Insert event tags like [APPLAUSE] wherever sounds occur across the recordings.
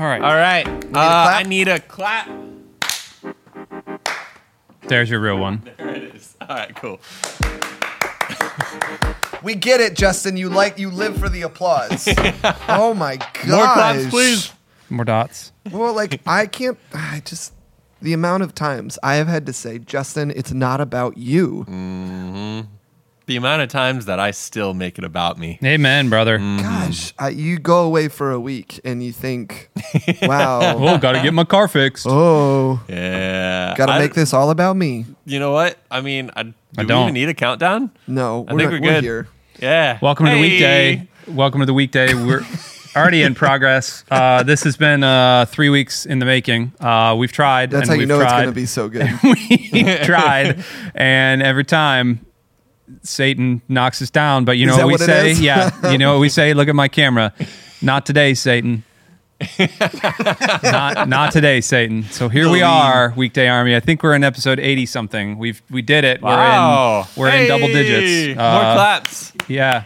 All right. All right. Uh. I need a clap. There's your real one. [LAUGHS] There it is. All right, cool. [LAUGHS] We get it, Justin. You like you live for the applause. [LAUGHS] oh my god. More claps, please. More dots. Well, like I can't. I just the amount of times I have had to say, Justin, it's not about you. The amount of times that I still make it about me. Amen, brother. Gosh, I, you go away for a week and you think, [LAUGHS] wow, [LAUGHS] Oh, got to get my car fixed. oh, Yeah. got to make this all about me. You know what? I mean, I, do I don't. even need a countdown? No, I we're, think not- we're we're good. here. Yeah. Welcome to the weekday. Welcome to the weekday. We're already in progress. [LAUGHS] Uh, this has been uh, three weeks in the making. Uh, we've tried. That's and how you we've know it's going to be so good. we tried, and every time Satan knocks us down. But you know Is that what we what it say? is? Yeah, [LAUGHS] you know what we say. Look at my camera. Not today, Satan. not not today, Satan. So here we are, weekday army. I think we're in episode eighty something. We've we did it. Wow. We're in we're in double Hey. digits. More Uh, claps. Yeah,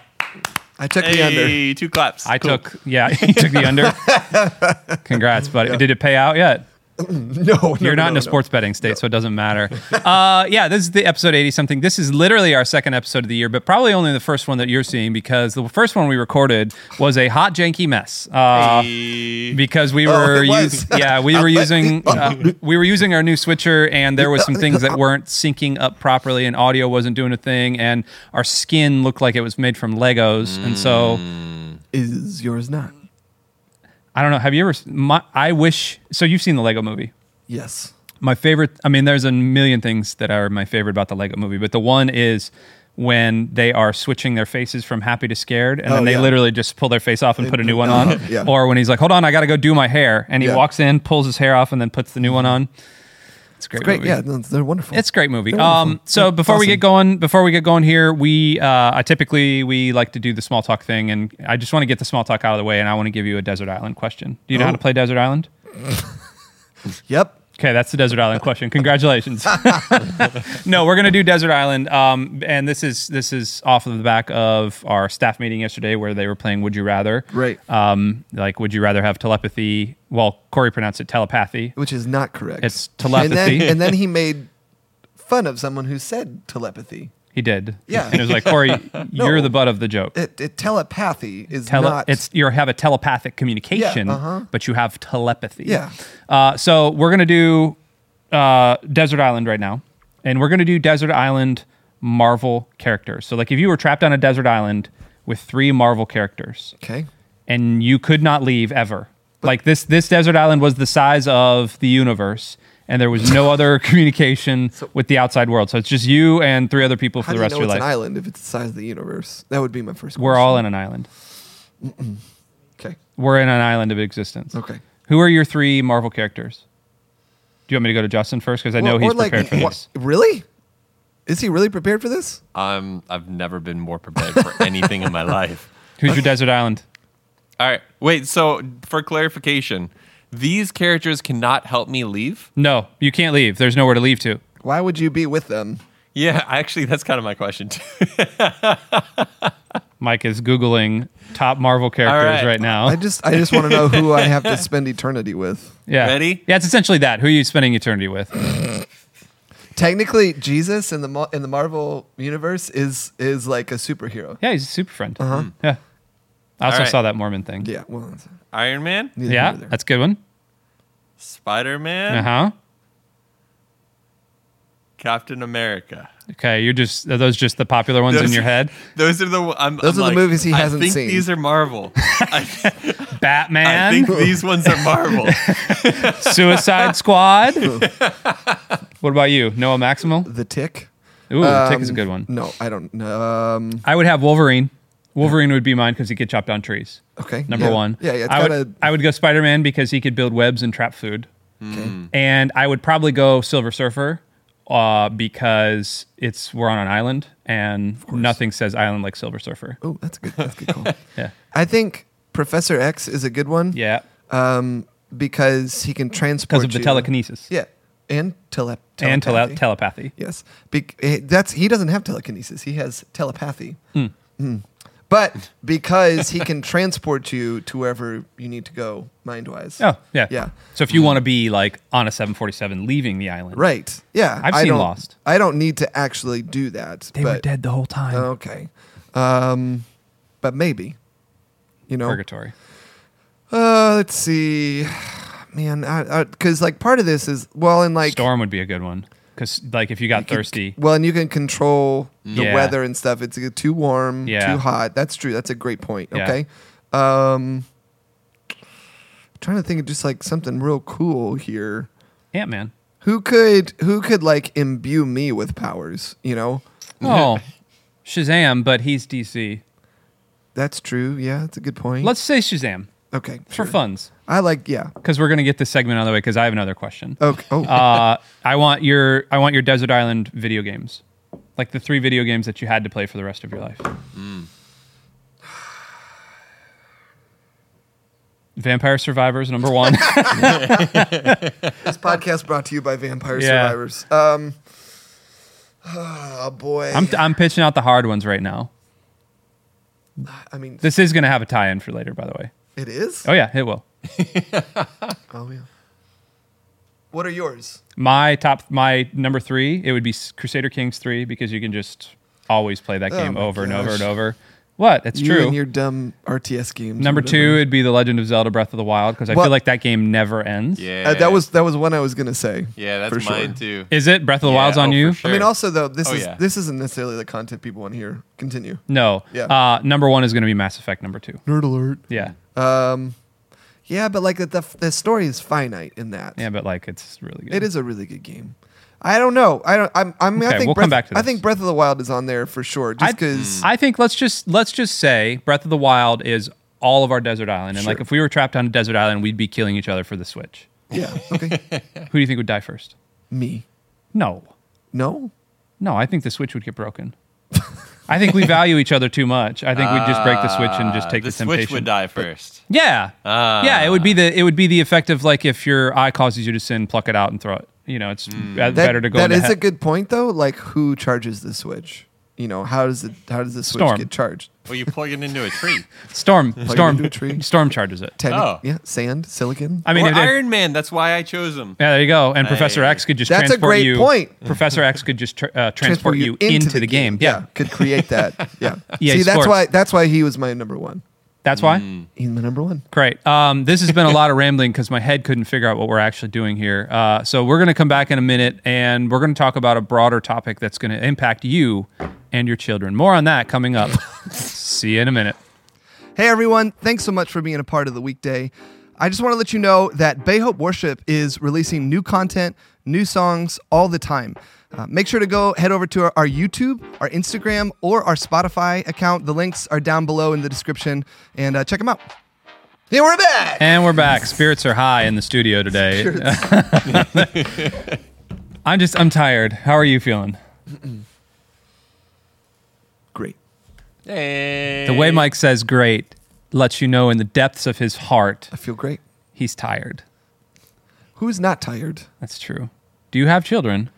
I took the under. Two claps. I Cool. took. Yeah, [LAUGHS] you took the under. [LAUGHS] Congrats, buddy. Did it pay out yet? [CLEARS THROAT] No, no, You're not no, in no. a sports betting state, so it doesn't matter. [LAUGHS] Uh, yeah, this is the episode 80 something. This is literally our second episode of the year, but probably only the first one that you're seeing because the first one we recorded was a hot, janky mess. Uh, Hey. because we Oh, were it was. us- yeah [LAUGHS] we were using [LAUGHS] uh, we were using our new switcher and there was some things that weren't syncing up properly and audio wasn't doing a thing and our skin looked like it was made from Legos and so Is yours not? I don't know have you ever my, I wish so you've seen the Lego movie Yes. my favorite i mean there's a million things that are my favorite about the lego movie but the one is when they are switching their faces from happy to scared and Oh, then they yeah. literally just pull their face off and put a new one on [LAUGHS] Yeah. or when he's like hold on i gotta go do my hair and he Yeah. walks in pulls his hair off and then puts the new one on it's a great, Great. movie. Yeah, they're wonderful. It's a great movie. They're Um, wonderful. so Yeah, before we get going, before we get going here, we uh, I typically we like to do the small talk thing, and I just want to get the small talk out of the way, and I want to give you a desert island question. Do you know how Oh. to play desert island? [LAUGHS] Yep. Okay, that's the desert island question. Congratulations. [LAUGHS] no, we're gonna do desert island, um, and this is this is off of the back of our staff meeting yesterday where they were playing Would You Rather. Right. Um, like, would you rather have telepathy? Well, Corey pronounced it telepathy. Which is not correct. It's And then, telepathy. and then he made fun of someone who said telepathy. He did. Yeah. And it was like Corey, [LAUGHS] you're the butt of the joke. It, it, telepathy is Tele- not. it's you have a telepathic communication, Yeah, uh-huh. but you have telepathy. Yeah. Uh, so we're gonna do uh, Desert Island right now, and we're gonna do Desert Island Marvel characters. So like if you were trapped on a desert island with three Marvel characters, okay. and you could not leave ever. like this this desert island was the size of the universe. And there was no other [LAUGHS] communication with the outside world. So it's just you and three other people for How the do you rest know of it's your an island if it's the size of the universe? That would be my first. We're question. all in an island. [CLEARS THROAT] Okay. We're in an island of existence. Okay. Who are your three Marvel characters? Do you want me to go to Justin first? Because I know he's or like, prepared for what- this. Really? Is he really prepared for this? I'm, I've never been more prepared for [LAUGHS] anything in my life. Who's your desert island? All right. Wait, so for clarification, these characters cannot help me leave? No, you can't leave. There's nowhere to leave to. Why would you be with them? Yeah, [LAUGHS] actually, that's kind of my question too. [LAUGHS] Mike is googling top Marvel characters right. right, now. I just, I just want to know who I have to spend eternity with. yeah. Ready? Yeah, it's essentially that. Who are you spending eternity with? [LAUGHS] Technically, Jesus in the in the Marvel universe is is like a superhero. Yeah, he's a super friend. Uh-huh. Yeah. I also All right. saw that Mormon thing. Yeah. Well, that's- Iron Man, neither Yeah, here nor there. that's a good one. Spider Man, Uh huh. Captain America. Okay, you're just are those just the popular ones in Those- your head? [LAUGHS] Those are the I'm, Those I'm are the like, movies he I hasn't think seen. These are Marvel. [LAUGHS] I, I Batman, think these ones are Marvel. [LAUGHS] Suicide Squad. what about you, Noah Maximal? The Tick. Ooh, Tick is a Um, good one. No, I don't. Um, I would have Wolverine. Wolverine would be mine because he could chop down trees. okay. Number yeah. one. Yeah, yeah. It's I gotta. would I would go Spider Man because he could build webs and trap food, okay. and I would probably go Silver Surfer, uh, because it's we're on an island and nothing says island like Silver Surfer. Oh, that's good. That's a good call. [LAUGHS] Yeah, I think Professor X is a good one. yeah, Um, because he can transport because of the you- telekinesis Yeah, and tele- and tele- telepathy. telepathy. Yes, Be- eh, that's he doesn't have telekinesis. He has telepathy. Mm. But [LAUGHS] because he can transport you to wherever you need to go mind wise. Oh, yeah. Yeah. So if you want to be like on a 747 leaving the island. Right. Yeah. I've I seen don't- Lost. I don't need to actually do that. They but, were dead the whole time. Okay. Um, but maybe. You know. Purgatory. Uh, let's see. [SIGHS] Man, because like part of this is well, and like Storm would be a good one. Because like if you got you can- thirsty. well, and you can control the Yeah. weather and stuff. It's too warm, Yeah. too hot. That's true. That's a great point. Yeah. Okay. Um, trying to think of just like something real cool here. Ant Man. Who could who could like imbue me with powers? You know, [LAUGHS] Oh, Shazam, but he's DC. that's true. Yeah, that's a good point. Let's say Shazam okay for funds. I like yeah. Because we're gonna get this segment out of the way. Because I have another question. Okay. Oh, uh, I want your I want your Desert Island video games, like the three video games that you had to play for the rest of your life. Vampire Survivors number one. [LAUGHS] this podcast brought to you by Vampire Yeah. Survivors. Um. Oh boy. I'm I'm pitching out the hard ones right now. I mean, This is gonna have a tie-in for later, by the way. It is. Oh yeah, it will. [LAUGHS] Oh yeah. What are yours? My top, my number three, it would be Crusader Kings three because you can just always play that Oh game my over and over and over. What? It's you true. and your dumb RTS games. Number two, it'd be The Legend of Zelda: Breath of the Wild because I What- feel like that game never ends. Yeah. Uh, that was that was one I was gonna say. Yeah, that's for sure. mine too. Is it Breath of the Yeah, Wild's on oh, you? sure. I mean, also though, this Oh, is yeah. this isn't necessarily the content people want to hear. Continue. No. Yeah. Uh, number one is going to be Mass Effect. Number two. Nerd alert. Yeah. Um, yeah, but like the the, the story is finite in that. Yeah, but like it's really good. It is a really good game. I don't know. I don't. I'm. I mean, I think we'll Breath, come back to This. I think Breath of the Wild is on there for sure. Just because. I think let's just let's just say Breath of the Wild is all of our desert island, and like if we were trapped on a desert island, we'd be killing each other for the Switch. yeah. Okay. [LAUGHS] Who do you think would die first? Me. No, No. no, I think the Switch would get broken. I think we value each other too much. I think we'd just break the Switch and just Uh, take the, the temptation. Switch would die first. Yeah, Ah. yeah. It would be the it would be the effect of like if your eye causes you to sin, pluck it out and throw it. You know, it's Hmm. uh, That, better to go. That is into he- a good point though. Like who charges the Switch? You know, how does it? How does the Switch Storm. get charged? Well, you plug it into a tree. [LAUGHS] storm. it Storm. into a tree? Storm charges it. Techni- Oh. Yeah, sand, silicon. I mean, or if they- Iron Man. That's why I chose him. Yeah, there you go. And Professor X could just That's a transport great you. point. [LAUGHS] Professor X could just tr- uh, transport, you into, the, game. Yeah. could create that. Yeah. [LAUGHS] EA See, that's Sports. why. That's why he was my number one. That's why. Mm. He's my number one. Great. Um, this has been a lot of [LAUGHS] rambling because my head couldn't figure out what we're actually doing here. Uh, so we're going to come back in a minute and we're going to talk about a broader topic that's going to impact you and your children. More on that coming up. [LAUGHS] See you in a minute. Hey everyone, thanks so much for being a part of the weekday. I just want to let you know that Bay Hope Worship is releasing new content, new songs all the time. Uh, make sure to go head over to our, our YouTube, our Instagram, or our Spotify account. The links are down below in the description, and uh, check them out. Yeah, we're back. And we're back. Spirits are high in the studio today. [LAUGHS] [LAUGHS] I'm just, I'm tired. How are you feeling? Great. Hey. The way Mike says great lets you know in the depths of his heart I feel great. he's tired. Who's not tired? That's true. Do you have children?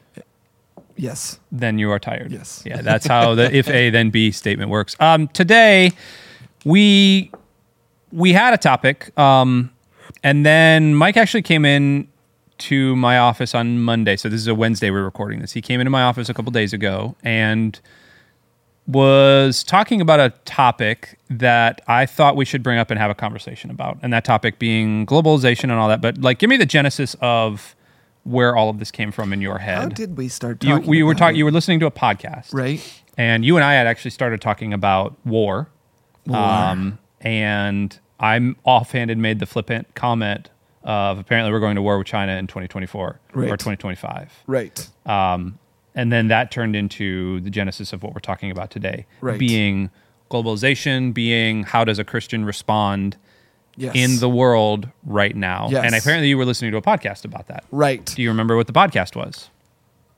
Yes. Then you are tired. Yes. Yeah, that's how the if A then B statement works. Um, today we we had a topic, um, and then Mike actually came in to my office on Monday. So this is a Wednesday we're recording this. He came into my office a couple days ago and was talking about a topic that I thought we should bring up and have a conversation about. And that topic being globalization and all that. But like give me the genesis of where all of this came from in your head. How did we start you talking? we were talking you were listening to a podcast. right. And you and I had actually started talking about war. Um, and I'm offhanded made the flippant comment of apparently we're going to war with China in 2024 Right. or 2025. Right. Um, and then that turned into the genesis of what we're talking about today, Right. being globalization, being how does a Christian respond Yes. in the world right now. Yes. And apparently you were listening to a podcast about that. right. Do you remember what the podcast was?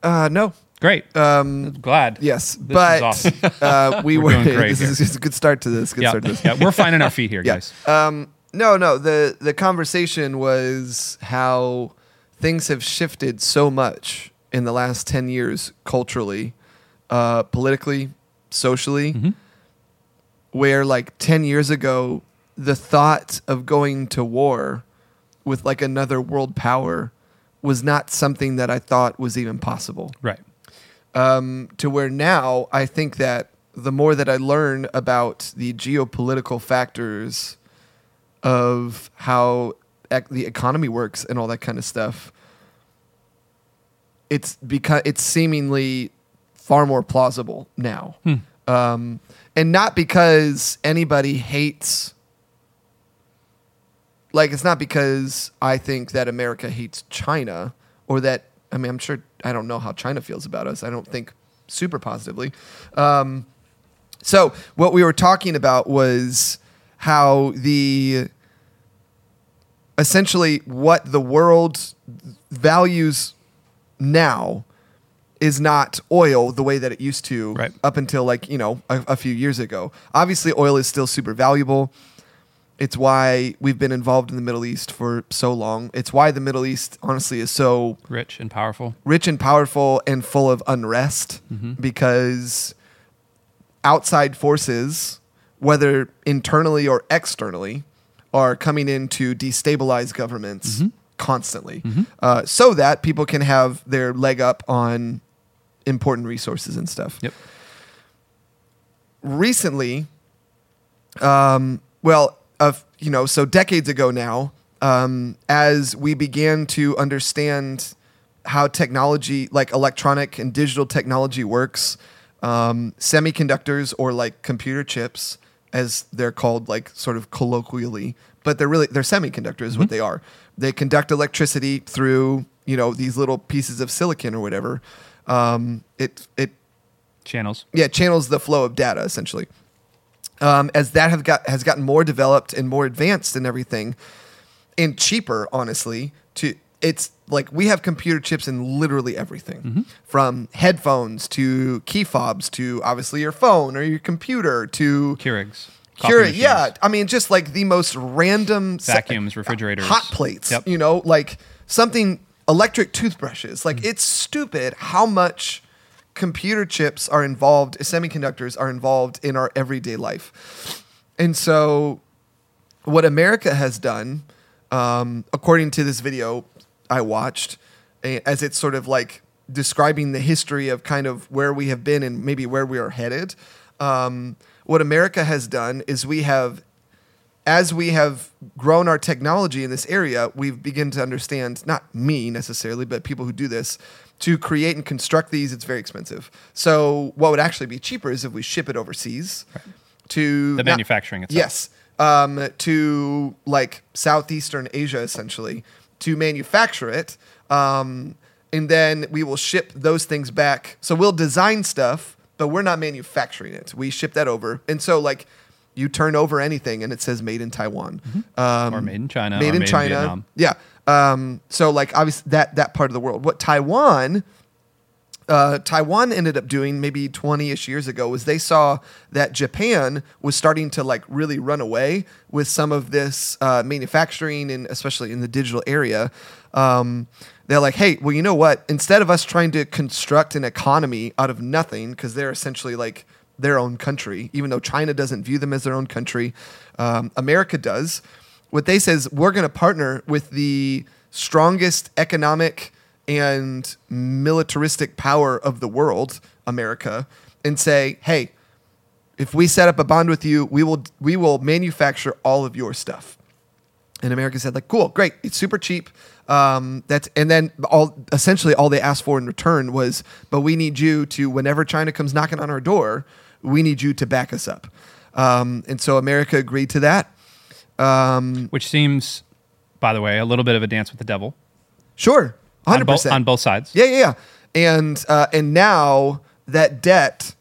Uh, no. Great. Um, Glad. yes, This but awesome. [LAUGHS] uh, we We're [LAUGHS] this is here. a good start to this. Good Yeah, start to this. yeah, we're finding our feet [LAUGHS] here, Yeah. guys. Um, no, no. The the conversation was how things have shifted so much in the last ten years, culturally, uh, politically, socially, Mm-hmm. where like 10 years ago the thought of going to war with like another world power was not something that I thought was even possible. Right. Um, to where now I think that the more that I learn about the geopolitical factors of how ec- the economy works and all that kind of stuff, it's because it's seemingly far more plausible now. Um, and not because anybody hates like it's not because I think that America hates China or that I mean I'm sure I don't know how China feels about us. I don't think super positively. Um, so what we were talking about was how the essentially what the world values now is not oil the way that it used to Right. up until like you know a, a few years ago obviously oil is still super valuable it's why we've been involved in the middle east for so long. It's why the middle east honestly is so Rich and powerful. rich and powerful and full of unrest because outside forces, whether internally or externally, are coming in to destabilize governments constantly. Uh, so that people can have their leg up on important resources and stuff. Yep. recently, um, well, of you know, so decades ago now, um, as we began to understand how technology, like electronic and digital technology, works, um, semiconductors or like computer chips, as they're called, like sort of colloquially, but they're really they're semiconductors, is what they are. They conduct electricity through you know these little pieces of silicon or whatever. Um, it it Channels. yeah channels the flow of data essentially um, as that have got has gotten more developed and more advanced and everything and cheaper honestly to it's like we have computer chips in literally everything from headphones to key fobs to obviously your phone or your computer to Keurigs. machines. yeah. I mean, just like the most random se- Vacuums, refrigerators. hot plates. Yep. You know, like something electric toothbrushes. Like Mm-hmm. it's stupid how much computer chips are involved, semiconductors are involved in our everyday life. And so, what America has done, um, according to this video I watched, as it's sort of like describing the history of kind of where we have been and maybe where we are headed. Um, what America has done is we have as we have grown our technology in this area, we've begun to understand, not me necessarily, but people who do this, to create and construct these, it's very expensive. So what would actually be cheaper is if we ship it overseas to The not- manufacturing itself. Yes. Um, to like Southeastern Asia, essentially, to manufacture it. Um, and then we will ship those things back. So we'll design stuff, but we're not manufacturing it. We ship that over. And so, like, you turn over anything and it says made in Taiwan. Um, Mm-hmm. Or made in China, Made in made in China. Vietnam. yeah. Um, so, like, obviously, that, that part of the world. What Taiwan uh, Taiwan ended up doing maybe 20 ish years ago was they saw that Japan was starting to like really run away with some of this uh, manufacturing and especially in the digital area. Um, they're like, hey, well, you know what? Instead of us trying to construct an economy out of nothing, because they're essentially like their own country, even though China doesn't view them as their own country, um, America does. What they say is we're going to partner with the strongest economic and militaristic power of the world, America, and say, "Hey, if we set up a bond with you, we will we will manufacture all of your stuff." And America said, "Like, cool, great, it's super cheap." Um, that's and then all essentially all they asked for in return was, "But we need you to whenever China comes knocking on our door, we need you to back us up." Um, and so America agreed to that. Um, Which seems, by the way, a little bit of a dance with the devil. sure, On, hundred percent on both sides. Yeah, yeah, yeah. And uh, and now that debt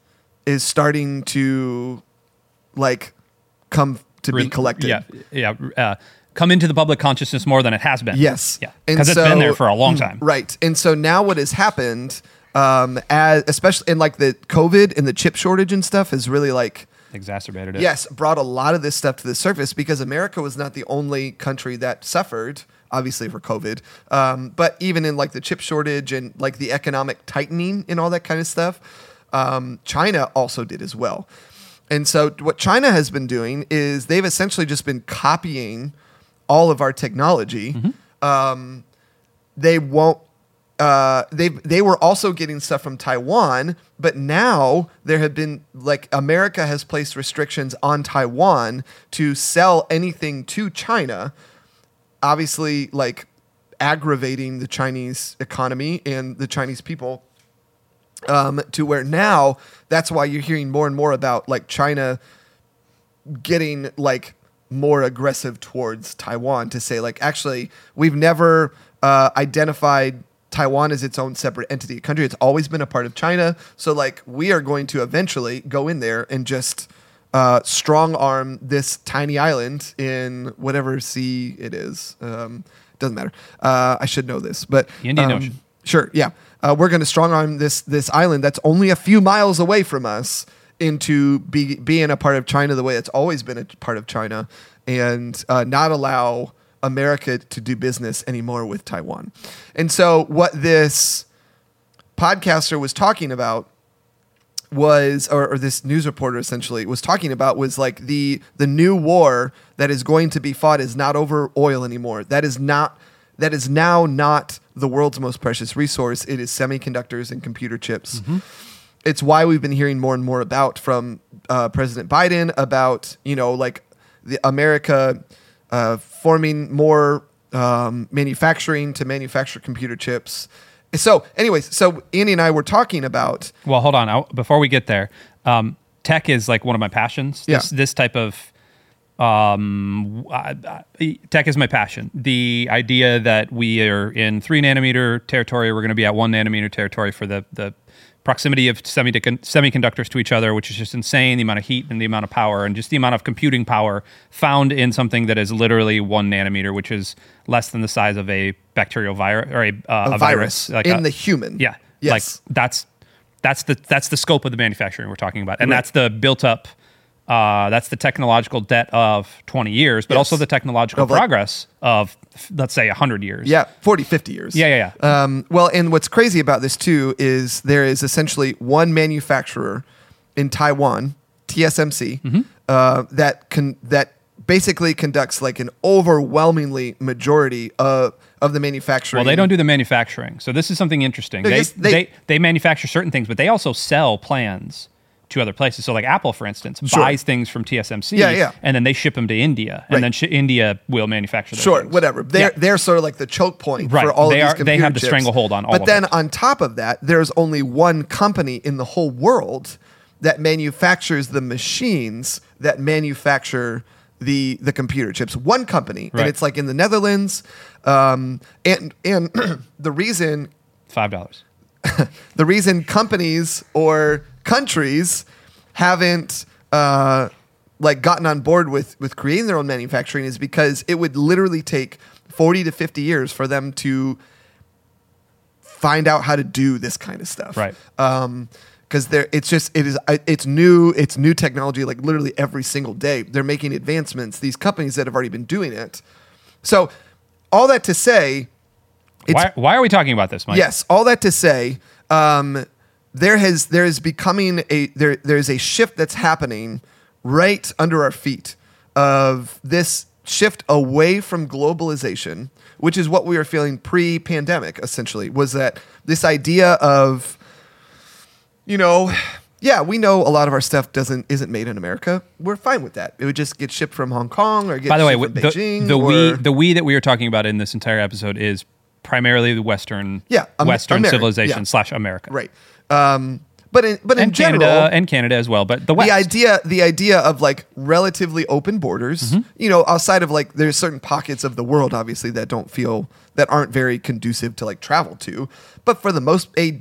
is starting to like come to be collected. Yeah, yeah. Uh, come into the public consciousness more than it has been. Yes. Yeah. Because it's been there for a long time. Right. And so now what has happened, um, as especially in like the COVID and the chip shortage and stuff, is really like Exacerbated it. yes, brought a lot of this stuff to the surface because America was not the only country that suffered, obviously for COVID, um, but even in like the chip shortage and like the economic tightening and all that kind of stuff, um, China also did as well. And so what China has been doing is they've essentially just been copying all of our technology. Um, they won't. Uh, they they were also getting stuff from Taiwan, but now there have been like America has placed restrictions on Taiwan to sell anything to China. Obviously, like aggravating the Chinese economy and the Chinese people um, to where now that's why you're hearing more and more about like China getting like more aggressive towards Taiwan to say like actually we've never uh, identified Taiwan is its own separate entity country. It's always been a part of China. So like we are going to eventually go in there and just uh, strong arm this tiny island in whatever sea it is. Um, doesn't matter. Uh, I should know this, but The Indian um, Ocean. Sure, yeah. Uh, we're going to strong arm this this island that's only a few miles away from us into be, being a part of China the way it's always been a part of China, and uh, not allow America to do business anymore with Taiwan. And so, what this podcaster was talking about was or, or this news reporter essentially was talking about was like the the new war that is going to be fought is not over oil anymore. That is not that is now not the world's most precious resource. It is semiconductors and computer chips. It's why we've been hearing more and more about from uh, president biden about you know like the america uh, forming more um, manufacturing to manufacture computer chips so anyways so andy and i were talking about Well, hold on. I, before we get there, um, tech is like one of my passions. This, Yeah. this type of um, I, I, tech is my passion. The idea that we are in three nanometer territory, we're going to be at one nanometer territory for the the proximity of semicon- semiconductors to each other, which is just insane. The amount of heat and the amount of power, and just the amount of computing power found in something that is literally one nanometer, which is less than the size of a bacterial virus or a, uh, a, a virus, like in a- the human. yeah. Yes. Like that's that's the that's the scope of the manufacturing we're talking about. And that's the built up uh, that's the technological debt of 20 years, but Yes. also the technological Of, like- progress of let's say 100 years. yeah, 40, 50 years. Yeah, yeah, yeah. Um, well, and what's crazy about this too is there is essentially one manufacturer in Taiwan, TSMC, Mm-hmm. uh, that can that basically conducts like an overwhelmingly majority of of the manufacturing. well, they don't do the manufacturing. So this is something interesting. They They, they, they- they manufacture certain things, but they also sell plans to other places. So like Apple, for instance, Sure. buys things from TSMC Yeah, yeah. and then they ship them to India and then sh- India will manufacture those Sure, things. whatever. They're Yeah. they're sort of like the choke point Right. for all They of these are- they computer have the chips. stranglehold on all But then it. on top of that, there's only one company in the whole world that manufactures the machines that manufacture the the computer chips. One company, Right. and it's like in the Netherlands. Um, and and [CLEARS THROAT] the reason Five dollars. [LAUGHS] the reason companies or countries haven't uh, like gotten on board with with creating their own manufacturing is because it would literally take 40 to 50 years for them to find out how to do this kind of stuff Right. um because there it's just it is it's new it's new technology like literally every single day they're making advancements these companies that have already been doing it so all that to say it's Why, why are we talking about this, Mike? Yes, all that to say, um, there has there is becoming a there there's a shift that's happening right under our feet of this shift away from globalization, which is what we were feeling pre-pandemic. Essentially, was that this idea of you know. Yeah, we know a lot of our stuff doesn't isn't made in America. We're fine with that. It would just get shipped from Hong Kong or get By the way, the, Beijing. the or, we the we that we are talking about in this entire episode is primarily the Western Yeah, Am- Western civilization yeah. slash America, right. Um, but in but in And general, Canada and Canada as well, but the West. the idea the idea of like relatively open borders Mm-hmm. you know outside of like there's certain pockets of the world obviously that don't feel that aren't very conducive to like travel to but for the most a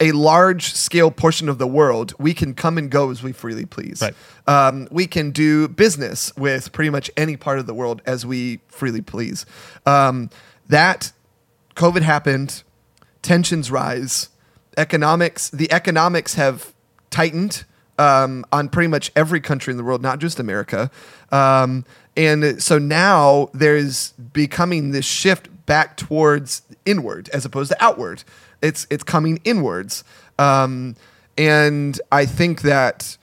a large scale portion of the world we can come and go as we freely please Right. um, we can do business with pretty much any part of the world as we freely please um, that covid happened tensions rise economics the economics have tightened um, on pretty much every country in the world not just america. Um, and so now there's becoming this shift back towards inward as opposed to outward. It's it's coming inwards. Um, and i think that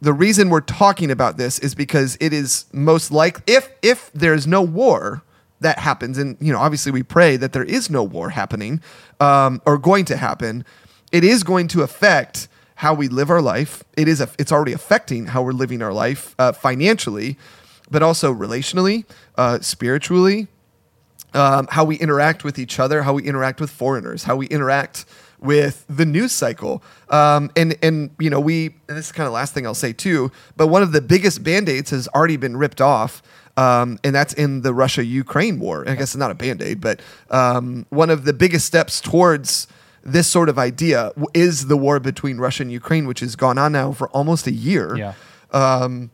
the reason we're talking about this is because it is most like if if there's no war that happens, and you know, obviously we pray that there is no war happening um, or going to happen. It is going to affect how we live our life. It is a, it's already affecting how we're living our life uh, financially, but also relationally, uh, spiritually, um, how we interact with each other, how we interact with foreigners, how we interact with the news cycle. Um, and and you know we and this is kind of the last thing I'll say too. But one of the biggest band aids has already been ripped off. Um, and that's in the Russia Ukraine war. I guess it's not a band aid, but um, one of the biggest steps towards this sort of idea is the war between Russia and Ukraine, which has gone on now for almost a year. Yeah. Um,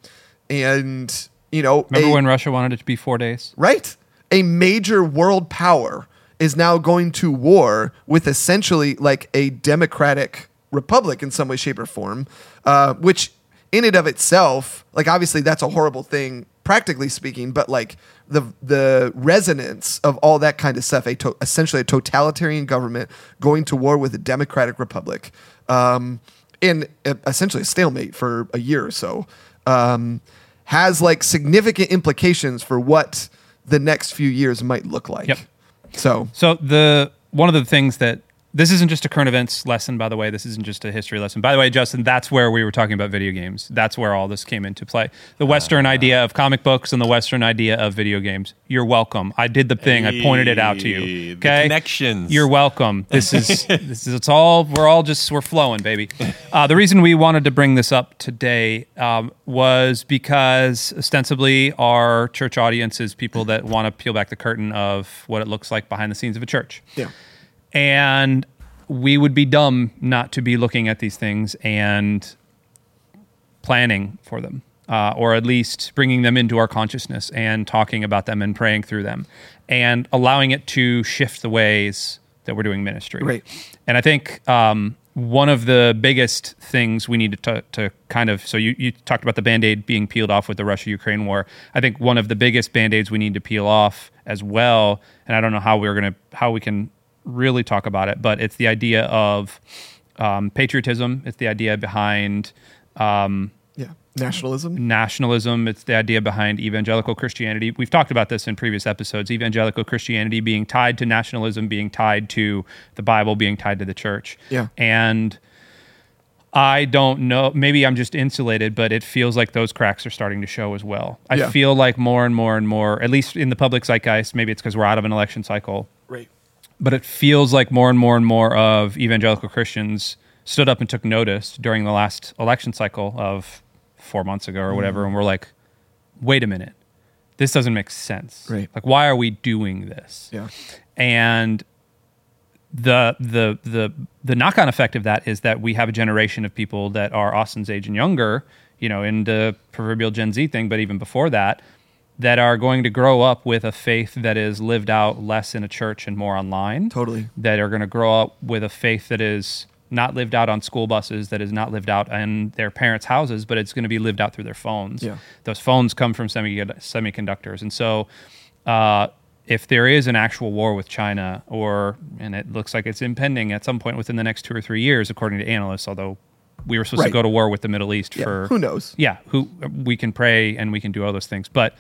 and you know, Remember a- when Russia wanted it to be four days? Right. A major world power is now going to war with essentially like a democratic republic in some way, shape, or form, uh, which in and of itself, like obviously that's a horrible thing, practically speaking, but like the the resonance of all that kind of stuff, a to- essentially a totalitarian government going to war with a democratic republic, um, in uh, essentially a stalemate for a year or so, um, has like significant implications for what the next few years might look like. Yep. So So the one of the things that this isn't just a current events lesson, by the way. This isn't just a history lesson. By the way, Justin, that's where we were talking about video games. That's where all this came into play. The Western idea of comic books and the Western idea of video games. You're welcome. I did the thing. I pointed it out to Hey, you. the Okay, connections. You're welcome. This is [LAUGHS] this is it's all we're all just we're flowing, baby. Uh, the reason we wanted to bring this up today um, was because ostensibly our church audience is people that want to peel back the curtain of what it looks like behind the scenes of a church yeah. And we would be dumb not to be looking at these things and planning for them uh, or at least bringing them into our consciousness and talking about them and praying through them and allowing it to shift the ways that we're doing ministry Right. and i think um, one of the biggest things we need to, to kind of so you, you talked about the band-aid being peeled off with the russia-ukraine war i think one of the biggest band-aids we need to peel off as well and i don't know how we're going to how we can really talk about it but it's the idea of um, patriotism it's the idea behind um, Yeah. Nationalism. nationalism. It's the idea behind evangelical Christianity. We've talked about this in previous episodes. Evangelical Christianity being tied to nationalism, being tied to the Bible, being tied to the church. Yeah. And I don't know. Maybe I'm just insulated, but it feels like those cracks are starting to show as well. I Yeah. feel like more and more and more, at least in the public zeitgeist, maybe it's because we're out of an election cycle, Right. But it feels like more and more and more of evangelical Christians stood up and took notice during the last election cycle of four months ago or whatever, mm. and we're like, wait a minute, this doesn't make sense. Right. Like, why are we doing this? Yeah. And the the the the knock on effect of that is that we have a generation of people that are Austin's age and younger, you know, in the proverbial Gen Z thing, but even before that, that are going to grow up with a faith that is lived out less in a church and more online. Totally. That are going to grow up with a faith that is not lived out on school buses, that is not lived out in their parents' houses, but it's going to be lived out through their phones. Yeah. Those phones come from semi- semiconductors. And so, uh, if there is an actual war with China, or and it looks like it's impending at some point within the next two or three years, according to analysts, although we were supposed Right. to go to war with the Middle East Yeah. for Who knows? yeah, who we can pray and we can do all those things, but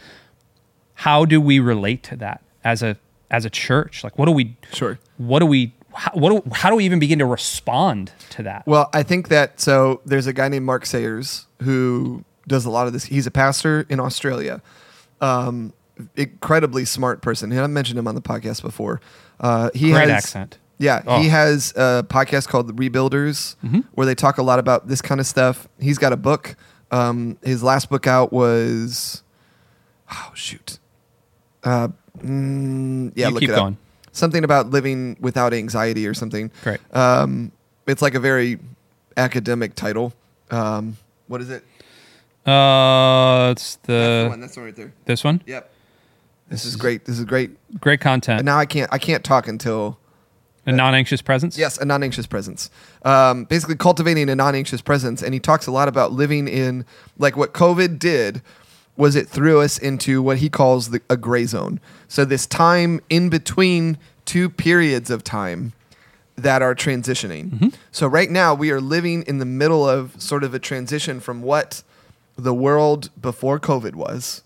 how do we relate to that as a as a church? Like, what do we Sure. what do we how, what do, how do we even begin to respond to that? Well, I think that so there's a guy named Mark Sayers who does a lot of this. He's a pastor in Australia. Um, incredibly smart person. And I've mentioned him on the podcast before. Uh, he Great has accent. Yeah, Oh. he has a podcast called The Rebuilders where they talk a lot about this kind of stuff. He's got a book. Um, his last book out was oh shoot, uh, mm, yeah, You look keep it up. going. Something about living without anxiety or something. Great. Um, it's like a very academic title. Um, what is it? Uh, it's That's the the one. That's the one right there. this one. Yep. This is great. This is great. Great content. And now I can't. I can't talk until A non-anxious presence. Yes, a non-anxious presence. Um, basically, cultivating a non-anxious presence, and he talks a lot about living in like what COVID did was it threw us into what he calls the, a gray zone. So this time in between two periods of time that are transitioning. So right now we are living in the middle of sort of a transition from what the world before COVID was,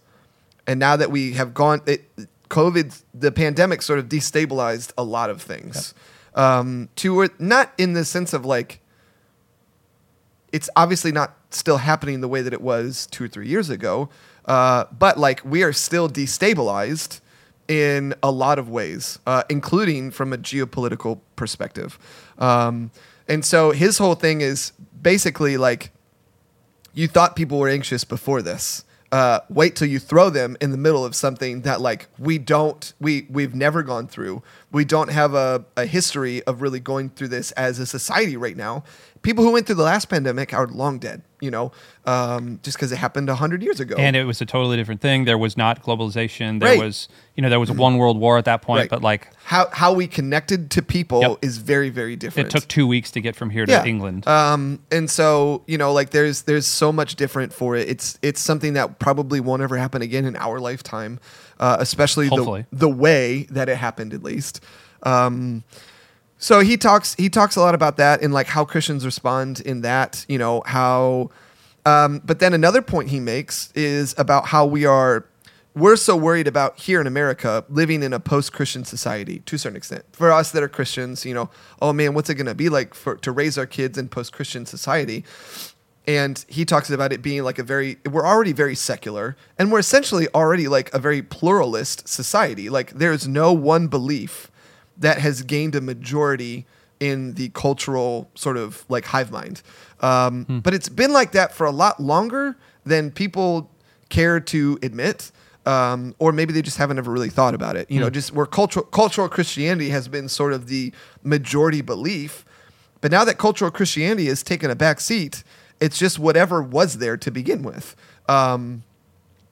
and now that we have gone, it, COVID, the pandemic sort of destabilized a lot of things. Um, to not in the sense of like, it's obviously not still happening the way that it was two or three years ago, uh, but like we are still destabilized in a lot of ways, uh, including from a geopolitical perspective. Um, and so his whole thing is basically like you thought people were anxious before this. Uh, wait till you throw them in the middle of something that like we don't we we've never gone through. We don't have a, a history of really going through this as a society right now. People who went through the last pandemic are long dead, you know, um, just because it happened hundred years ago. And it was a totally different thing. There was not globalization. There Right. was, you know, there was one world war at that point, Right. but like how how we connected to people Yep. is very very different. it took two weeks to get from here to Yeah. England. Um, and so you know, like there's there's so much different for it. It's it's something that probably won't ever happen again in our lifetime, uh, especially the the way that it happened at least. Um, so he talks he talks a lot about that and like how Christians respond in that. You know how. Um, but then another point he makes is about how we are we're so worried about here in America living in a post-Christian society to a certain extent. For us that are Christians, you know, oh man, what's it going to be like for to raise our kids in post-Christian society? And he talks about it being like a very we're already very secular and we're essentially already like a very pluralist society. Like there's no one belief that has gained a majority in the cultural sort of like hive mind. Um, But it's been like that for a lot longer than people care to admit. Um, or maybe they just haven't ever really thought about it. You know, just where cultural cultural Christianity has been sort of the majority belief, but now that cultural Christianity has taken a back seat, it's just whatever was there to begin with. Um,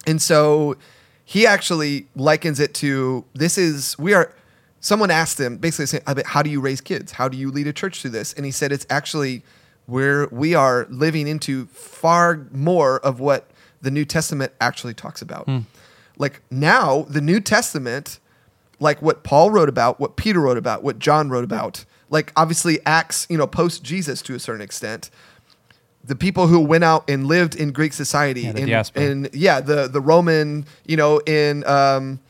and so he actually likens it to this is we are someone asked him basically saying how do you raise kids? How do you lead a church through this? And he said it's actually where we are living into far more of what the new testament actually talks about. Like now the new testament like what paul wrote about what peter wrote about what john wrote about like obviously acts you know post jesus to a certain extent the people who went out and lived in Greek society, Yeah, in, diaspora. in yeah, the the Roman, you know, in um,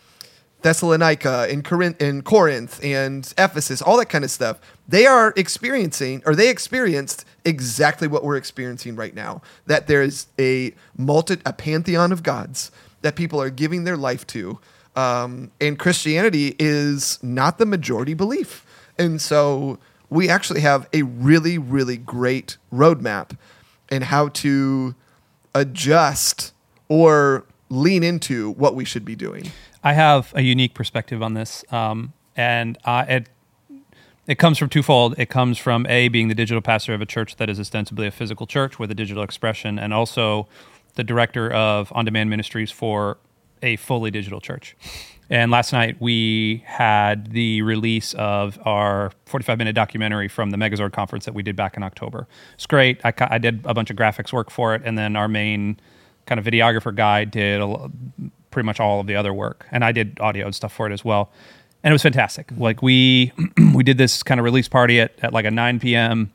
Thessalonica, in Corinth, in Corinth, and Ephesus, all that kind of stuff. They are experiencing, or they experienced exactly what we're experiencing right now. That there's a multi, a pantheon of gods that people are giving their life to, um, and Christianity is not the majority belief, and so we actually have a really, really great roadmap in how to adjust or lean into what we should be doing. I have a unique perspective on this, um, and it it comes from twofold. It comes from a being the digital pastor of a church that is ostensibly a physical church with a digital expression, and also the director of on-demand ministries for a fully digital church. And last night we had the release of our 45-minute documentary from the Megazord conference that we did back in October. It's great. I, I did a bunch of graphics work for it, and then our main kind of videographer guy did a, pretty much all of the other work, and I did audio and stuff for it as well. And it was fantastic. Like we [CLEARS THROAT] we did this kind of release party at, at like a 9 p.m.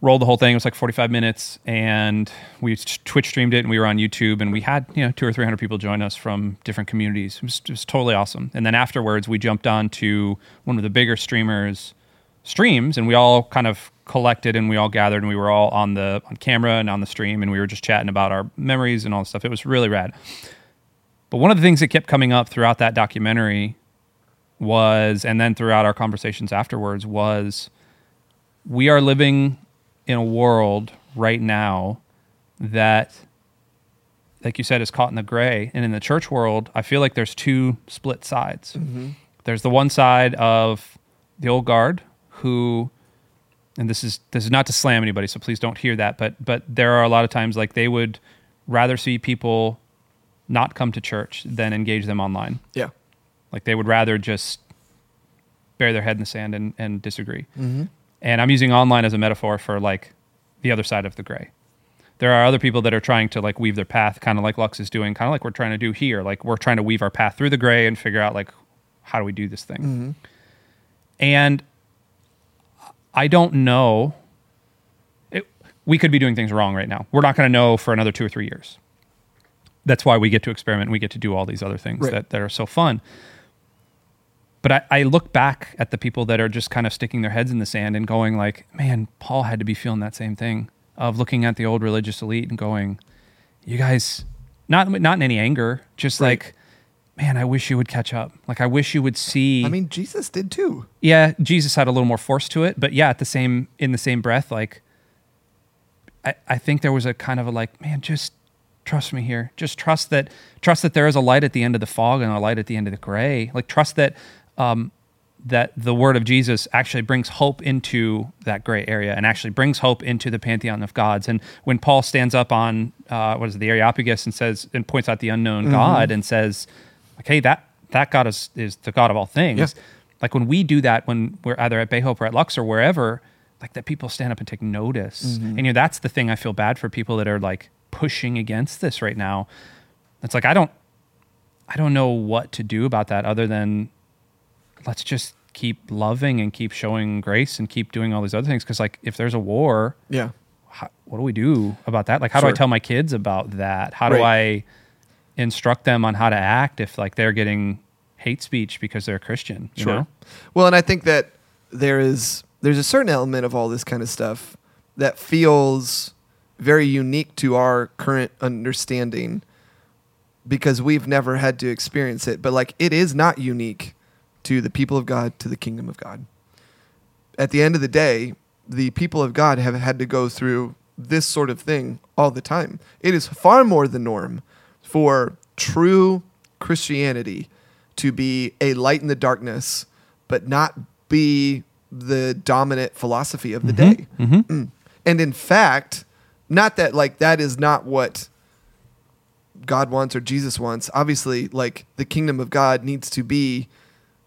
Rolled the whole thing. It was like 45 minutes, and we Twitch streamed it, and we were on YouTube, and we had you know two or three hundred people join us from different communities. It was, it was totally awesome. And then afterwards, we jumped on to one of the bigger streamers streams, and we all kind of collected and we all gathered, and we were all on the on camera and on the stream, and we were just chatting about our memories and all this stuff. It was really rad. But one of the things that kept coming up throughout that documentary was, and then throughout our conversations afterwards, was we are living in a world right now that, like you said, is caught in the gray. And in the church world, I feel like there's two split sides. Mm-hmm. There's the one side of the old guard who and this is this is not to slam anybody, so please don't hear that. But but there are a lot of times like they would rather see people not come to church than engage them online. Yeah. Like they would rather just bury their head in the sand and, and disagree. Mm-hmm. And I'm using online as a metaphor for like the other side of the gray. There are other people that are trying to like weave their path, kind of like Lux is doing, kind of like we're trying to do here. Like we're trying to weave our path through the gray and figure out like how do we do this thing. Mm-hmm. And I don't know. It, we could be doing things wrong right now. We're not going to know for another two or three years. That's why we get to experiment. And we get to do all these other things Right. that, that are so fun. But I, I look back at the people that are just kind of sticking their heads in the sand and going like, man, Paul had to be feeling that same thing of looking at the old religious elite and going, you guys, not not in any anger, just Right. like, man, I wish you would catch up. Like I wish you would see. I mean, Jesus did too. yeah, Jesus had a little more force to it, but yeah, at the same in the same breath, like I, I think there was a kind of a like, man, just trust me here. Just trust that trust that there is a light at the end of the fog and a light at the end of the gray. Like trust that um that the word of Jesus actually brings hope into that gray area and actually brings hope into the pantheon of gods. And when Paul stands up on uh, what is it, the Areopagus and says and points out the unknown God and says, like, hey, that that God is is the God of all things. Yeah. Like when we do that, when we're either at Bay Hope or at Lux or wherever, like that people stand up and take notice. And you know, that's the thing I feel bad for people that are like pushing against this right now. It's like I don't I don't know what to do about that other than let's just keep loving and keep showing grace and keep doing all these other things. Because like if there's a war Yeah. how, what do we do about that? Like how do i tell my kids about that? How do i instruct them on how to act if like they're getting hate speech because they're a christian you know? Well, and I think that there is there's a certain element of all this kind of stuff that feels very unique to our current understanding because we've never had to experience it, but like it is not unique to the people of God, to the kingdom of God. At the end of the day, the people of God have had to go through this sort of thing all the time. It is far more the norm for true Christianity to be a light in the darkness, but not be the dominant philosophy of the day. Mm. [CLEARS THROAT] And in fact, not that like that is not what God wants or Jesus wants. Obviously, like the kingdom of God needs to be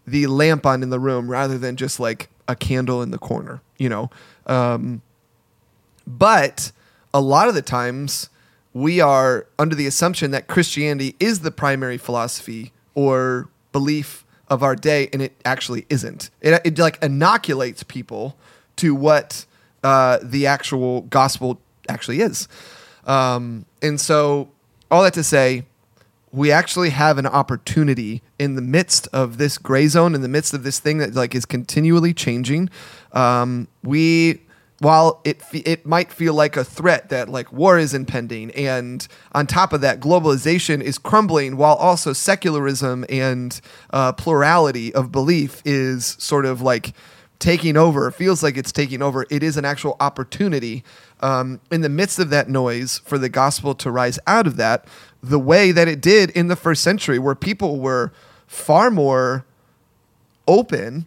the lamp on in the room rather than just like a candle in the corner, you know. Um, but a lot of the times we are under the assumption that Christianity is the primary philosophy or belief of our day, and it actually isn't. It, it like inoculates people to what uh, the actual gospel actually is. Um, and so, all that to say, we actually have an opportunity in the midst of this gray zone, in the midst of this thing that like is continually changing. Um, we, while it it might feel like a threat that like war is impending, and on top of that, globalization is crumbling, while also secularism and uh, plurality of belief is sort of like taking over. Feels like it's taking over. It is an actual opportunity um, in the midst of that noise for the gospel to rise out of that, the way that it did in the first century, where people were far more open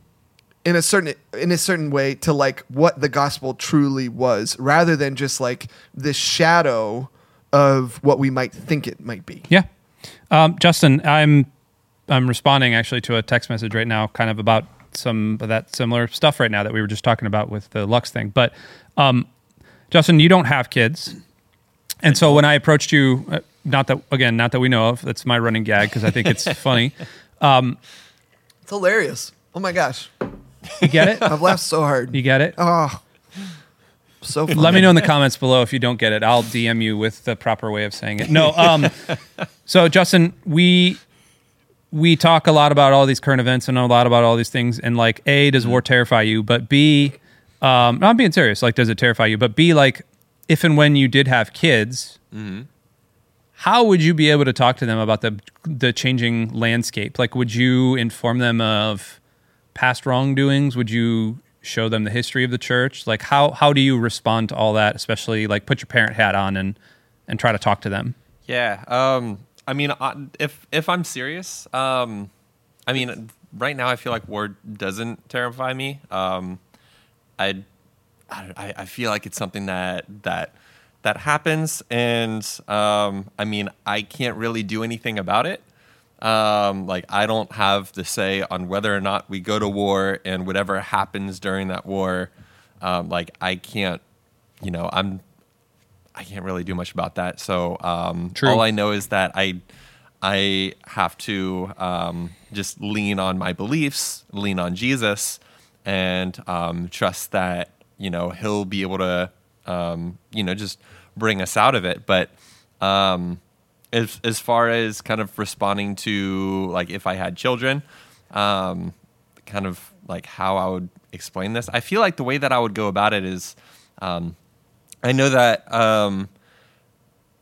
in a certain in a certain way to like what the gospel truly was, rather than just like the shadow of what we might think it might be. yeah. Um, justin i'm i'm responding actually to a text message right now kind of about some of that similar stuff right now that we were just talking about with the lux thing. But um, justin you don't have kids and so when i approached you uh, not that again not that we know of that's my running gag because i think it's [LAUGHS] funny It's hilarious. Oh my gosh, you get it I've laughed so hard. you get it Oh, so funny. Let me know in the comments below if you don't get it. I'll DM you with the proper way of saying it. No, um, [LAUGHS] so Justin, we we talk a lot about all these current events and a lot about all these things. And like, a, does war terrify you? But b, um, no, I'm being serious. Like, does it terrify you? But b, like, if and when you did have kids, how would you be able to talk to them about the the changing landscape? Like, would you inform them of past wrongdoings? Would you show them the history of the church? Like, how how do you respond to all that? Especially like, put your parent hat on and and try to talk to them. Yeah. Um, I mean, if if I'm serious, um, I mean, right now I feel like war doesn't terrify me. Um, I, I I feel like it's something that that that happens, and um, I mean, I can't really do anything about it. Um, like I don't have the say on whether or not we go to war, and whatever happens during that war, um, like I can't, you know, I'm I can't really do much about that. So um, True. all I know is that I I have to um, just lean on my beliefs, lean on Jesus, and um, trust that you know He'll be able to um, you know, just bring us out of it. But um, as as far as kind of responding to like if I had children, um, kind of like how I would explain this, I feel like the way that I would go about it is, um, I know that um,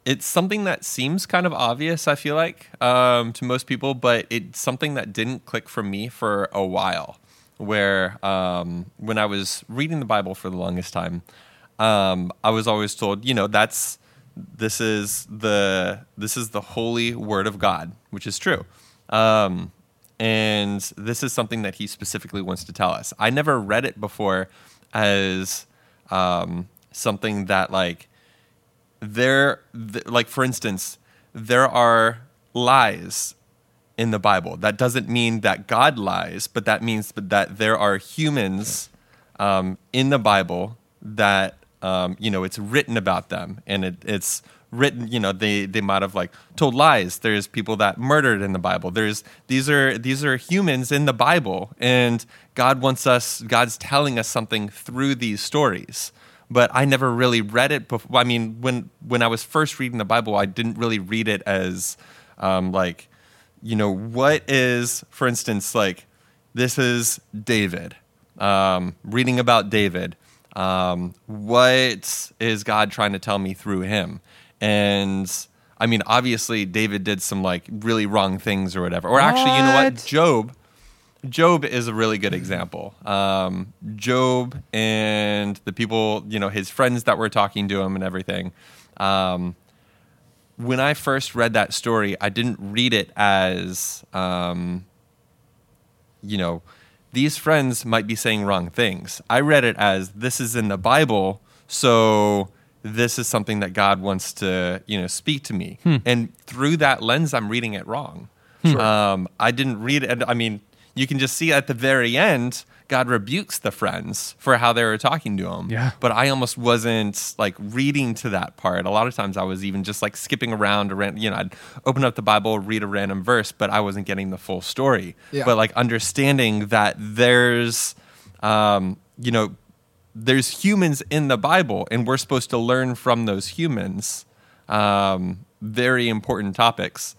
it's something that seems kind of obvious. I feel like um, to most people, but it's something that didn't click for me for a while. Where um, when I was reading the Bible for the longest time, um, I was always told, you know, that's this is the this is the holy word of God, which is true. Um, and this is something that he specifically wants to tell us. I never read it before as um, something that like there th- like for instance there are lies in the bible. That doesn't mean that god lies but that means that there are humans um, in the bible that um, you know it's written about them. And it, it's written you know they they might have like told lies. There's people that murdered in the bible. There's these are these are humans in the bible. And god wants us god's telling us something through these stories. But I never really read it before. I mean, when when I was first reading the Bible, I didn't really read it as um, like, you know, what is, for instance, like this is David, um, reading about David. Um, what is God trying to tell me through him? And I mean, obviously, David did some like really wrong things or whatever. Or actually, you know what? Job. Job is a really good example. Um, Job and the people, you know, his friends that were talking to him and everything. Um, when I first read that story, I didn't read it as, um, you know, these friends might be saying wrong things. I read it as this is in the Bible, so this is something that God wants to, you know, speak to me. And through that lens, I'm reading it wrong. Um, I didn't read it. I mean, you can just see at the very end, God rebukes the friends for how they were talking to him. Yeah. But I almost wasn't like reading to that part. A lot of times I was even just like skipping around around, you know, I'd open up the Bible, read a random verse, but I wasn't getting the full story. Yeah. But like understanding that there's, um, you know, there's humans in the Bible and we're supposed to learn from those humans. Um, very important topics.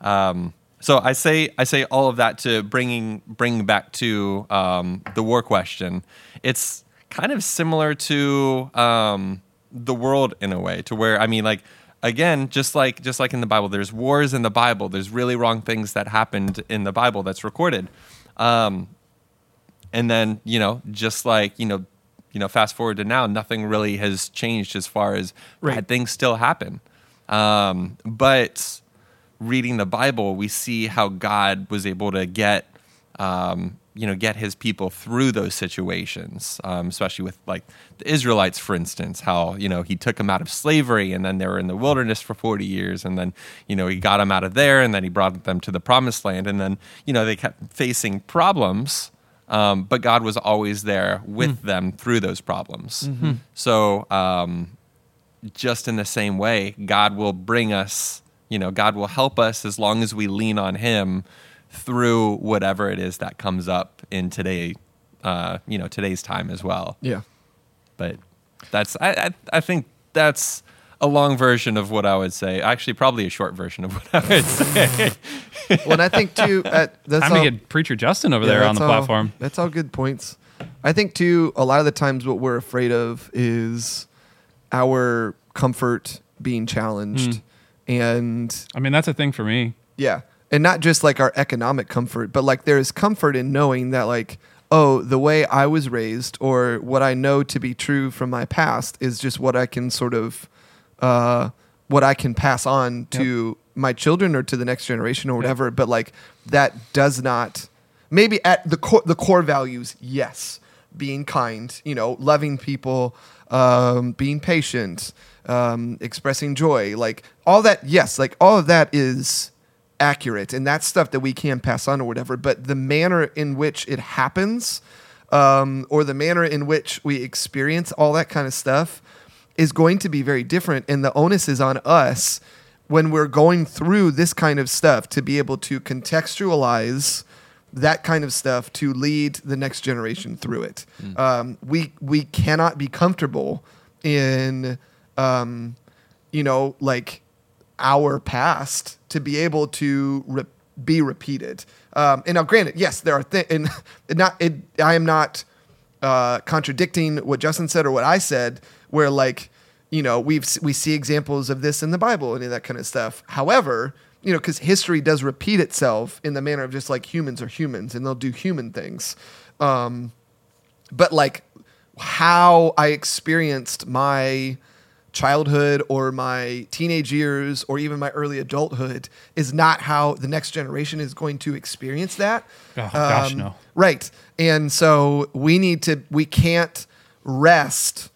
Um, so I say I say all of that to bringing bring back to um, the war question. It's kind of similar to um, the world in a way, to where I mean, like again, just like just like in the Bible, there's wars in the Bible. There's really wrong things that happened in the Bible that's recorded. Um, and then you know, just like you know, you know, fast forward to now, nothing really has changed as far as Right. bad things still happen. Um, but reading the Bible, we see how God was able to get, um, you know, get His people through those situations, um, especially with like the Israelites, for instance. How you know He took them out of slavery, and then they were in the wilderness for forty years, and then you know He got them out of there, and then He brought them to the Promised Land, and then you know they kept facing problems. Um, but God was always there with them through those problems. So, um, just in the same way, God will bring us, you know, God will help us as long as we lean on Him through whatever it is that comes up in today, uh, you know, today's time as well. Yeah. But that's, I, I, I think that's a long version of what I would say. Actually, probably a short version of [LAUGHS] what I would say. [LAUGHS] Well, and I think too, at, that's Time all, to get preacher Justin over yeah, there on the all- platform. That's all good points. I think too, a lot of the times what we're afraid of is our comfort being challenged, and I mean, that's a thing for me. Yeah. And not just like our economic comfort, but like there is comfort in knowing that like, oh, the way I was raised or what I know to be true from my past is just what I can sort of uh what I can pass on to my children or to the next generation or whatever, but like that does not maybe at the core the core values, yes. Being kind, you know, loving people, um, being patient, um, expressing joy, like all that, yes, like all of that is accurate and that's stuff that we can pass on or whatever but the manner in which it happens um, or the manner in which we experience all that kind of stuff is going to be very different and the onus is on us when we're going through this kind of stuff to be able to contextualize that kind of stuff to lead the next generation through it. Um, we we cannot be comfortable in, um, you know, like our past to be able to re- be repeated. Um, and now, granted, yes, there are things, [LAUGHS] and not it. I am not uh, contradicting what Justin said or what I said, where like you know we've we see examples of this in the Bible and that kind of stuff. However, you know, because history does repeat itself in the manner of just like humans are humans and they'll do human things. Um, but like how I experienced my childhood or my teenage years or even my early adulthood is not how the next generation is going to experience that. Oh, gosh, no. Right. And so we need to, we can't rest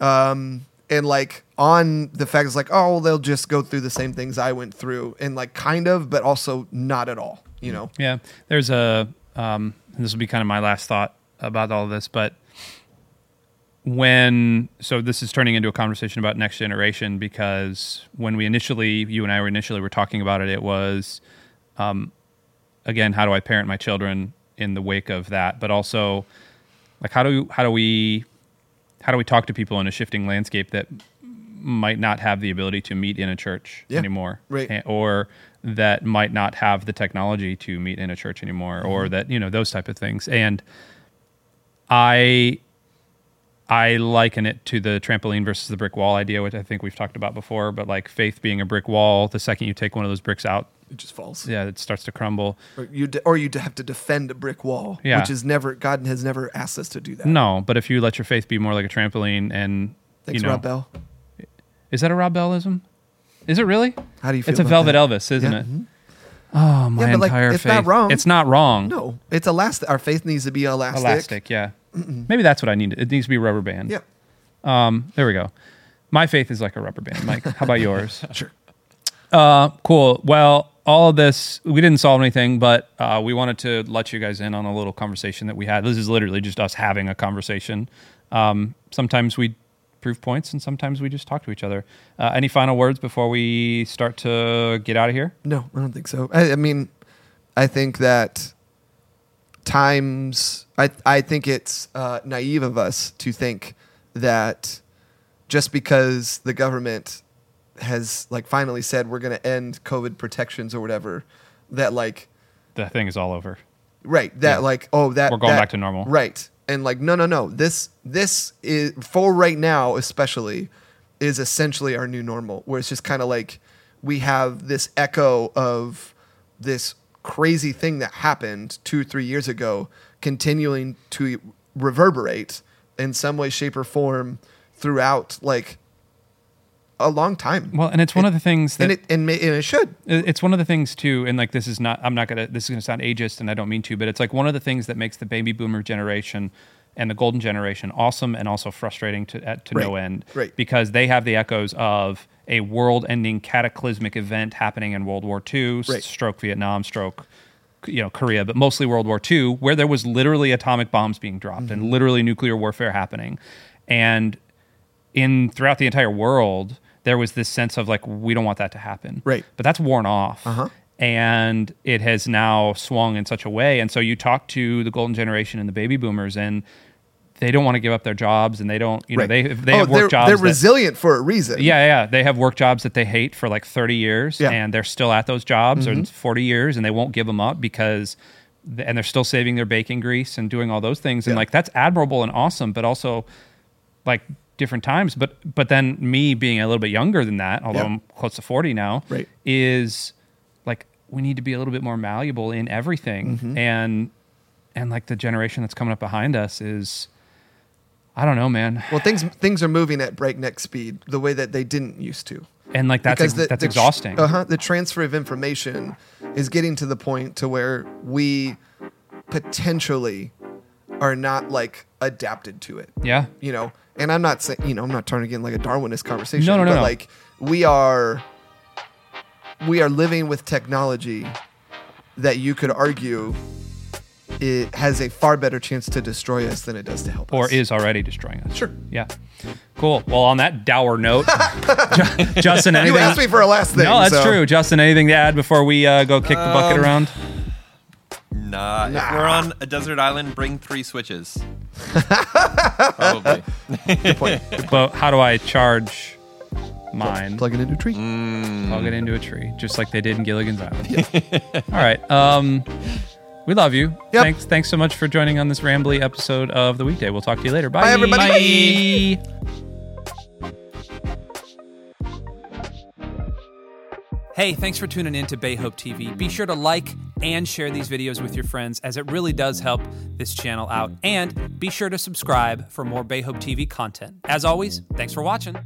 um, and like on the fact it's like, oh, well, they'll just go through the same things I went through and like kind of, but also not at all, you know? Yeah, there's a. Um, and this will be kind of my last thought about all of this, but when so this is turning into a conversation about next generation because when we initially you and I were initially were talking about it, it was um, again how do I parent my children in the wake of that, but also like how do how do we how do we talk to people in a shifting landscape that might not have the ability to meet in a church Yeah, anymore, right. Or that might not have the technology to meet in a church anymore, or Mm-hmm. that you know those type of things. And I I liken it to the trampoline versus the brick wall idea, which I think we've talked about before. But like faith being a brick wall, the second you take one of those bricks out, It just falls. yeah, it starts to crumble. Or you, d- or you have to defend a brick wall, Yeah. which is never, God has never asked us to do that. No, but if you let your faith be more like a trampoline, and Thanks, you know, Rob Bell. is that a Rob Bellism? Is it really? How do you feel It's a Velvet that? Elvis, isn't Yeah. it? Mm-hmm. Oh, my Yeah, but, like, entire it's faith. not wrong. It's not wrong. No, it's elastic. Our faith needs to be elastic. Elastic, yeah. Maybe that's what I need. It needs to be a rubber band. Yeah. Um, there we go. My faith is like a rubber band. Mike, how about yours? [LAUGHS] Sure. Uh, cool. Well, all of this, we didn't solve anything, but uh, we wanted to let you guys in on a little conversation that we had. This is literally just us having a conversation. Um, sometimes we prove points, and sometimes we just talk to each other. Uh, any final words before we start to get out of here? No, I don't think so. I, I mean, I think that times, I, I think it's uh, naive of us to think that just because the government has like finally said we're going to end COVID protections or whatever, that like, The thing is all over. right, that Yeah. like, oh, that We're going that- back to normal. right? And like, no, no, no. This this is for right now, especially, is essentially our new normal, where it's just kind of like we have this echo of this crazy thing that happened two, three years ago, continuing to reverberate in some way, shape, or form throughout like a long time. Well, and it's one of the things that and it and, and it should. It's one of the things too and like this is not i'm not gonna this is gonna sound ageist and i don't mean to but it's like one of the things that makes the baby boomer generation and the golden generation awesome and also frustrating to at, to no end right. because they have the echoes of a world-ending cataclysmic event happening in world war ii Right. stroke vietnam stroke you know korea but mostly world war ii where there was literally atomic bombs being dropped Mm-hmm. and literally nuclear warfare happening and in throughout the entire world there was this sense of like we don't want that to happen Right. but that's worn off Uh-huh. and it has now swung in such a way and so you talk to the golden generation and the baby boomers and they don't want to give up their jobs and they don't you know Right. they they oh, have they're, work jobs they're that- resilient for a reason. yeah, yeah. They have work jobs that they hate for like 30 years Yeah. Mm-hmm. and they're still at those jobs or 40 years and they won't give them up because and they're still saving their bacon grease and doing all those things and Yeah. like that's admirable and awesome but also like different times but but then me being a little bit younger than that although Yeah. I'm close to 40 now Right. is like we need to be a little bit more malleable in everything Mm-hmm. and and like the generation that's coming up behind us is I don't know man Well, things things are moving at breakneck speed the way that they didn't used to. and like that's ex- that's exhausting Uh huh. The transfer of information is getting to the point to where we potentially are not like adapted to it. yeah You know, and I'm not saying you know I'm not trying to get in like a Darwinist conversation. No, no, no, but no. like we are we are living with technology that you could argue it has a far better chance to destroy us than it does to help or us. Or is already destroying us. Sure. Yeah. Cool. Well, on that dour note, [LAUGHS] Ju- Justin, anything? You asked me for a last thing. no, that's so- true. Justin, anything to add before we uh, go kick the bucket Um, around? Nah, if we're on a desert island, bring three switches. [LAUGHS] Probably. [LAUGHS] Good point. But how do I charge mine? Plug it into a tree. Plug it into a tree, just like they did in Gilligan's Island. All right. Um, we love you. Yep. Thanks. Thanks so much for joining on this rambly episode of the weekday. We'll talk to you later. Bye, Bye, everybody. Bye. Hey, thanks for tuning in to Bay Hope TV. Be sure to like and share these videos with your friends as it really does help this channel out. And be sure to subscribe for more Bay Hope TV content. As always, thanks for watching.